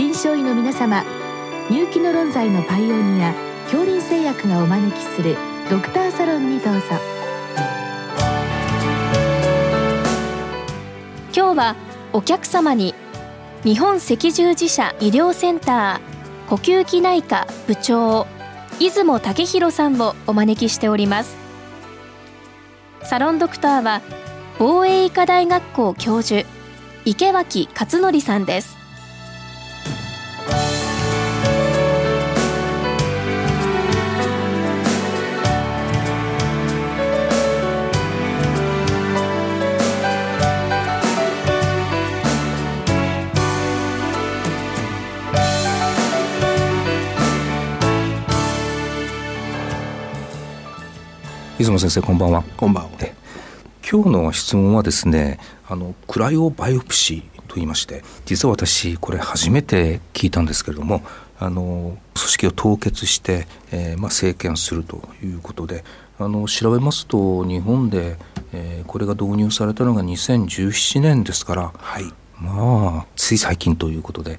臨床医の皆様入気の論剤のパイオニア恐林製薬がお招きするドクターサロンにどうぞ。今日はお客様に日本赤十字社医療センター呼吸器内科部長出雲武弘さんをお招きしております。サロンドクターは防衛医科大学校教授池脇勝則さんです。出雲先生こんばんは。こんばんは。今日の質問はですねあのクライオバイオプシーと言いまして実は私これ初めて聞いたんですけれどもあの組織を凍結して、えーまあ、生検するということであの調べますと日本で、えー、これが導入されたのが2017年ですから、はい、まあつい最近ということで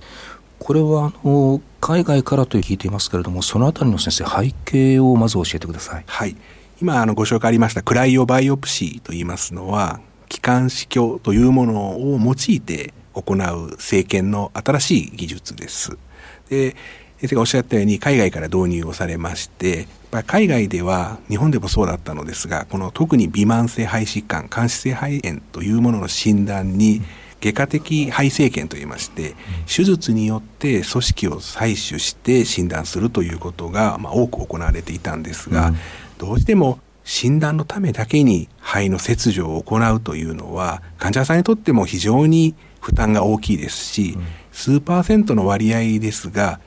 これはあの海外からと聞いていますけれどもそのあたりの先生背景をまず教えてください。はい今あのご紹介ありましたクライオバイオプシーといいますのは気管支鏡というものを用いて行う生検の新しい技術です。で先生がおっしゃったように海外から導入をされまして海外では日本でもそうだったのですがこの特に微慢性肺疾患間質性肺炎というものの診断に外科的肺生検といいまして手術によって組織を採取して診断するということが、まあ、多く行われていたんですが、どうしても診断のためだけに肺の切除を行うというのは患者さんにとっても非常に負担が大きいですし、数パーセントの割合ですが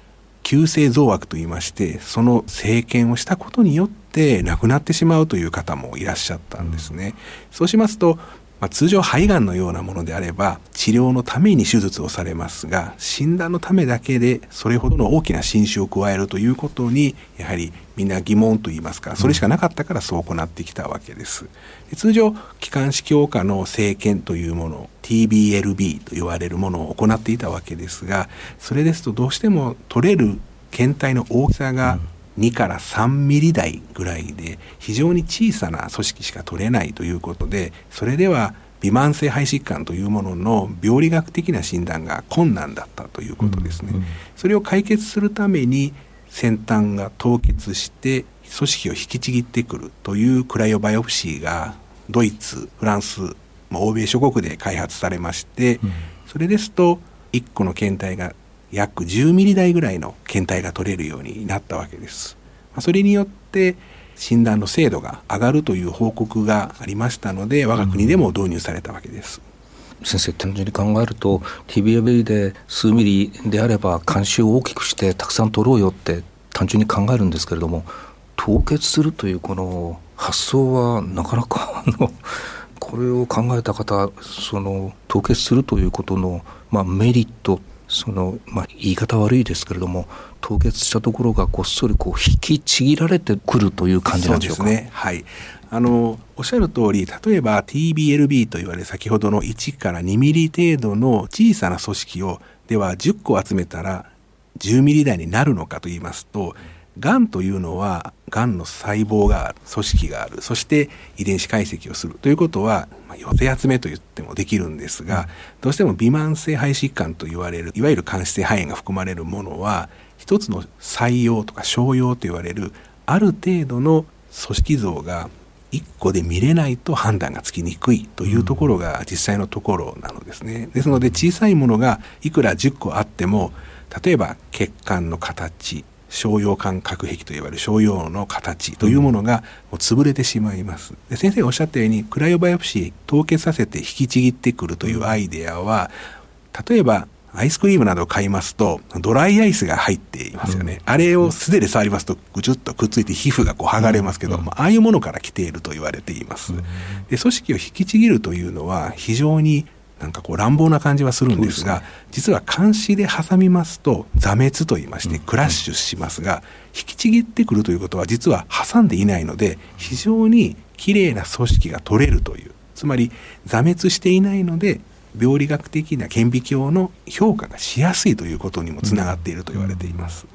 急性増悪といいましてその生検をしたことによって亡くなってしまうという方もいらっしゃったんですね。そうしますとまあ、通常肺がんのようなものであれば治療のために手術をされますが診断のためだけでそれほどの大きな侵襲を加えるということにやはりみんな疑問といいますかそれしかなかったからそう行ってきたわけです。で通常気管支強化の生検というもの TBLB と言われるものを行っていたわけですがそれですとどうしても取れる検体の大きさが2から3ミリ台ぐらいで非常に小さな組織しか取れないということでそれでは微慢性肺疾患というものの病理学的な診断が困難だったということですね。うんうん、それを解決するために先端が凍結して組織を引きちぎってくるというクライオバイオプシーがドイツフランス欧米諸国で開発されまして、うん、それですと1個の検体が約10ミリ台ぐらいの検体が取れるようになったわけです。それによって診断の精度が上がるという報告がありましたので我が国でも導入されたわけです。先生単純に考えると TBAB で数ミリであれば監視を大きくしてたくさん取ろうよって単純に考えるんですけれども凍結するというこの発想はなかなかあのこれを考えた方その凍結するということの、まあ、メリットその、まあ、言い方悪いですけれども凍結したところがこっそりこう引きちぎられてくるという感じなんでしょうか？ね、はいあのおっしゃる通り例えば TBLB と言われる先ほどの1から2ミリ程度の小さな組織をでは10個集めたら10ミリ台になるのかと言いますとがんというのはがんの細胞がある組織があるそして遺伝子解析をするということは、まあ、寄せ集めと言ってもできるんですがどうしても微慢性肺疾患と言われるいわゆる間質性肺炎が含まれるものは一つの採用とか商用と言われるある程度の組織像が1個で見れないと判断がつきにくいというところが実際のところなのですね。ですので小さいものがいくら10個あっても例えば血管の形商用管核壁といわれる商用の形というものがもう潰れてしまいます。で先生がおっしゃったようにクライオバイオプシー凍結させて引きちぎってくるというアイデアは例えばアイスクリームなどを買いますとドライアイスが入っていますよね、うん、あれを素手で触りますとぐちゅっとくっついて皮膚がこう剥がれますけど、うん、ああいうものから来ていると言われています、うん、で組織を引きちぎるというのは非常になんかこう乱暴な感じはするんですが、ね、実は監視で挟みますと座滅と言いましてクラッシュしますが、引きちぎってくるということは実は挟んでいないので非常にきれいな組織が取れるというつまり座滅していないので病理学的な顕微鏡の評価がしやすいということにもつながっていると言われています。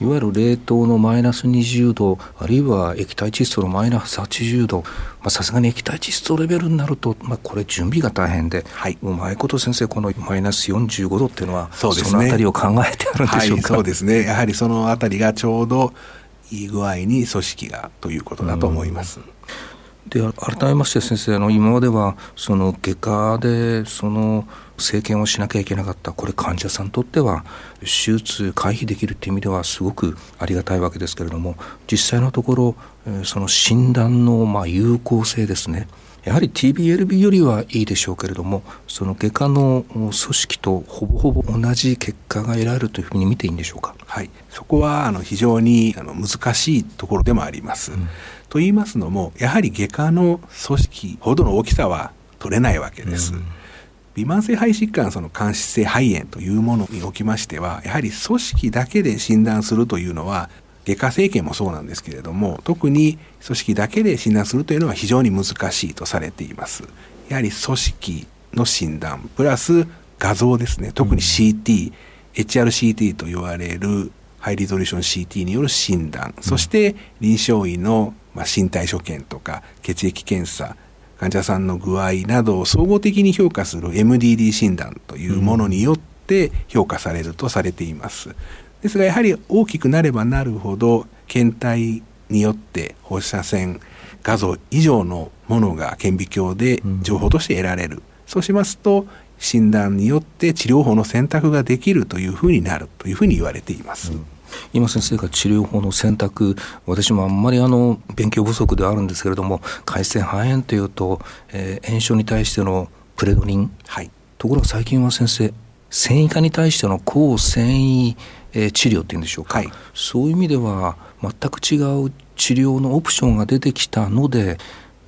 いわゆる冷凍のマイナス20度あるいは液体窒素のマイナス80度。さすがに液体窒素レベルになると、まあ、これ準備が大変で、はい、うまいこと先生このマイナス45度っていうのはそ、ね,、のあたりを考えてあるんでしょうか、はい、そうですね。やはりそのあたりがちょうどいい具合に組織がということだと思います。で改めまして先生あの今まではその外科でその生検をしなきゃいけなかったこれ患者さんにとっては手術回避できるっていう意味ではすごくありがたいわけですけれども実際のところその診断のま有効性ですねやはり TBLB よりはいいでしょうけれどもその外科の組織とほぼほぼ同じ結果が得られるというふうに見ていいんでしょうか？はい、そこはあの非常にあの難しいところでもあります。うん、と言いますのもやはり外科の組織ほどの大きさは取れないわけです。うん微慢性肺疾患その間質性肺炎というものにおきましてはやはり組織だけで診断するというのは外科生検もそうなんですけれども特に組織だけで診断するというのは非常に難しいとされていますやはり組織の診断プラス画像ですね特に CT、うん、HRCT と言われるハイリゾリューション CT による診断、そして臨床医の、身体所見とか血液検査患者さんの具合などを総合的に評価する MDD 診断というものによって評価されるとされています。ですがやはり大きくなればなるほど検体によって放射線画像以上のものが顕微鏡で情報として得られる、うん、そうしますと診断によって治療法の選択ができるというふうになるというふうに言われています。うん。今先生が治療法の選択私もあんまりあの勉強不足ではあるんですけれども回線肺炎というと、えー、炎症に対してのプレドリン、はい、ところが最近は先生繊維化に対しての抗繊維えー、治療っていうんでしょうか、はい、そういう意味では全く違う治療のオプションが出てきたので、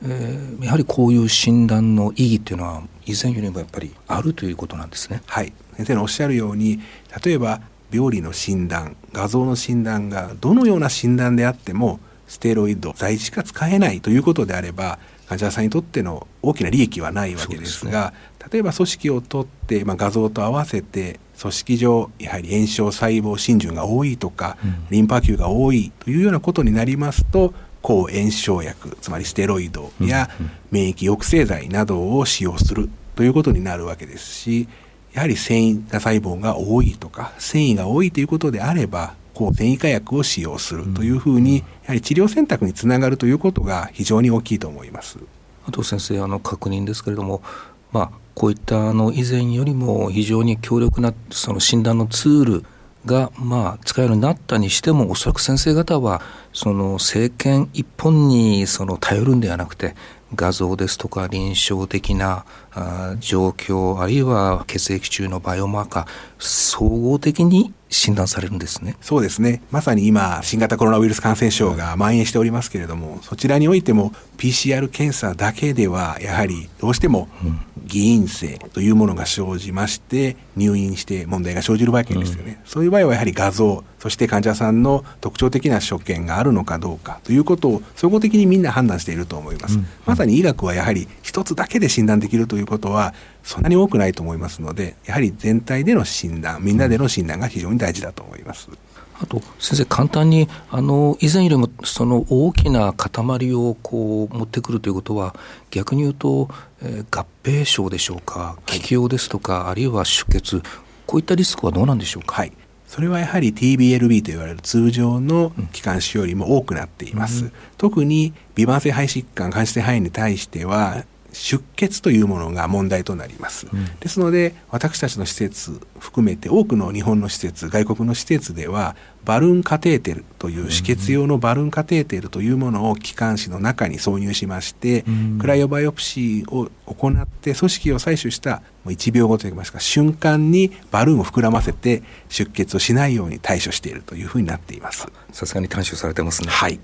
えー、やはりこういう診断の意義っていうのは以前よりもやっぱりあるということなんですね。はい。先生のおっしゃるように例えば病理の診断画像の診断がどのような診断であってもステロイド剤しか使えないということであれば患者さんにとっての大きな利益はないわけですが、ね、例えば組織を取って、まあ、画像と合わせて組織上やはり炎症細胞浸潤が多いとか、うん、リンパ球が多いというようなことになりますと抗炎症薬つまりステロイドや免疫抑制剤などを使用するということになるわけですしやはり繊維が細胞が多いとか繊維が多いということであれば抗繊維化薬を使用するというふうに、やはり治療選択につながるということが非常に大きいと思います。あと先生あの確認ですけれども、まあ、こういったあの以前よりも非常に強力なその診断のツールがまあ使えるようになったにしてもおそらく先生方はその政権一本にその頼るんではなくて画像ですとか臨床的な状況あるいは血液中のバイオマーカー総合的に診断されるんですね。そうですね。まさに今新型コロナウイルス感染症が蔓延しておりますけれどもそちらにおいても PCR 検査だけではやはりどうしても偽陰性というものが生じまして入院して問題が生じるわけですよね、うん、そういう場合はやはり画像そして患者さんの特徴的な所見があるのかどうかということを総合的にみんな判断していると思います、うん、まさに医学はやはり一つだけで診断できるということはそんなに多くないと思いますのでやはり全体での診断みんなでの診断が非常に大事だと思います。あと先生簡単にあの以前よりもその大きな塊をこう持ってくるということは逆に言うと、えー、合併症でしょうか気胸ですとか、はい、あるいは出血こういったリスクはどうなんでしょうか、はい、それはやはり TBLB と言われる通常の気管支よりも多くなっています、うん、特に微慢性肺疾患間質性肺炎に対しては出血というものが問題となります、うん、ですので私たちの施設含めて多くの日本の施設外国の施設ではバルーンカテーテルという止血用のバルーンカテーテルというものを気管支の中に挿入しまして、うん、クライオバイオプシーを行って組織を採取した1秒後といいますか瞬間にバルーンを膨らませて出血をしないように対処しているというふうになっています。さすがに短所されてますね。はい。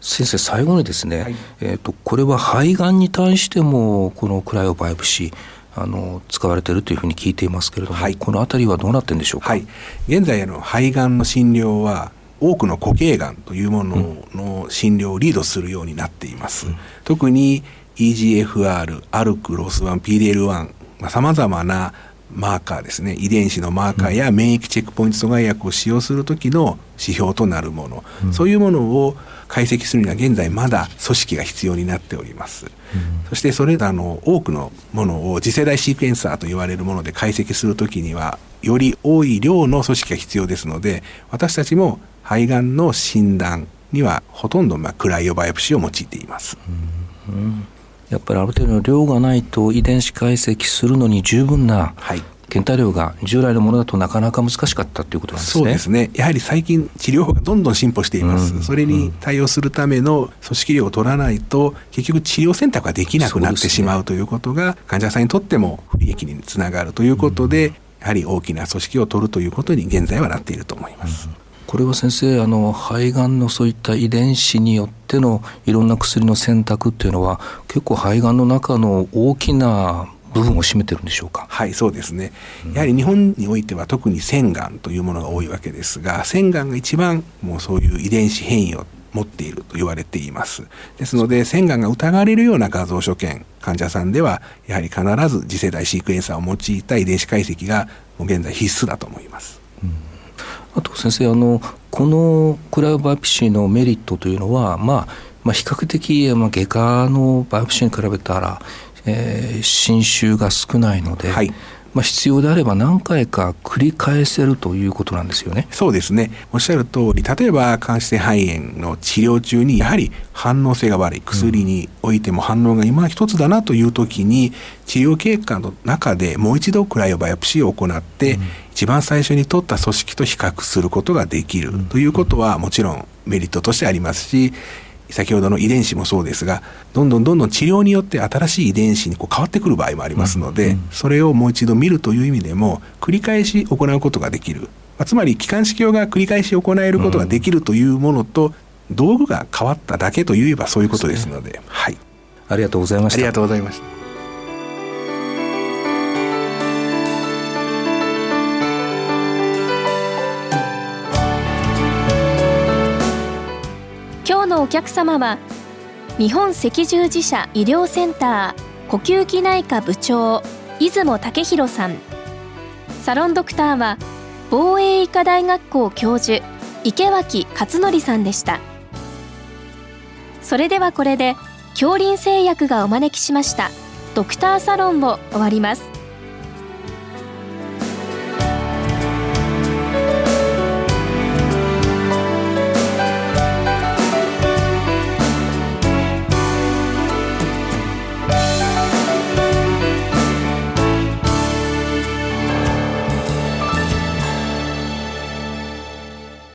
先生最後にですね、はい、えーと、これは肺がんに対してもこのクライオバイプシーあの使われているというふうに聞いていますけれども、はい、この辺りはどうなってんでしょうか、はい、現在の肺がんの診療は多くの固形がんというものの診療をリードするようになっています、うん、特に EGFR、アルク、ロス1、PDL1 さまざ、まなマーカーですね。遺伝子のマーカーや免疫チェックポイント阻害薬を使用する時の指標となるもの、うん、そういうものを解析するには現在まだ組織が必要になっております、うん、そしてそれらの多くのものを次世代シークエンサーと言われるもので解析する時にはより多い量の組織が必要ですので私たちも肺がんの診断にはほとんどまあクライオバイオプシーを用いています、うんやっぱりある程度の量がないと遺伝子解析するのに十分な検体量が従来のものだとなかなか難しかったということなんですね。そうですね。やはり最近治療法がどんどん進歩しています。うん、それに対応するための組織量を取らないと結局治療選択ができなくなってしまうということが、患者さんにとっても不利益につながるということで、うん、やはり大きな組織を取るということに現在はなっていると思います。うんこれは先生あの肺がんのそういった遺伝子によってのいろんな薬の選択っていうのは結構肺がんの中の大きな部分を占めてるんでしょうか？はいそうですね、やはり日本においては特に腺がんというものが多いわけですが腺がんが一番もうそういう遺伝子変異を持っていると言われています。ですので腺がんが疑われるような画像所見患者さんではやはり必ず次世代シークエンサーを用いた遺伝子解析がもう現在必須だと思います、うんあと先生あのこのクライオバイプシーのメリットというのは、まあ、まあ比較的、まあ、外科のバイプシーに比べたら、えー、侵襲が少ないので、はい。まあ、必要であれば何回か繰り返せるということなんですよね。そうですね。おっしゃる通り、例えば間質性肺炎の治療中にやはり反応性が悪い薬においても反応が今一つだなという時に、治療経過の中でもう一度クライオバイオプシーを行って、うん、一番最初に取った組織と比較することができるということはもちろんメリットとしてありますし、先ほどの遺伝子もそうですがどんどんどんどん治療によって新しい遺伝子にこう変わってくる場合もありますので、それをもう一度見るという意味でも繰り返し行うことができる、まあ、つまり気管支鏡が繰り返し行えることができるというものと、道具が変わっただけといえばそういうことですので、ね、はい。ありがとうございました。ありがとうございました客様は日本赤十字社医療センター呼吸器内科部長出雲武弘さん。サロンドクターは防衛医科大学校教授池脇勝則さんでした。それではこれで恐林製薬がお招きしましたドクターサロンを終わります。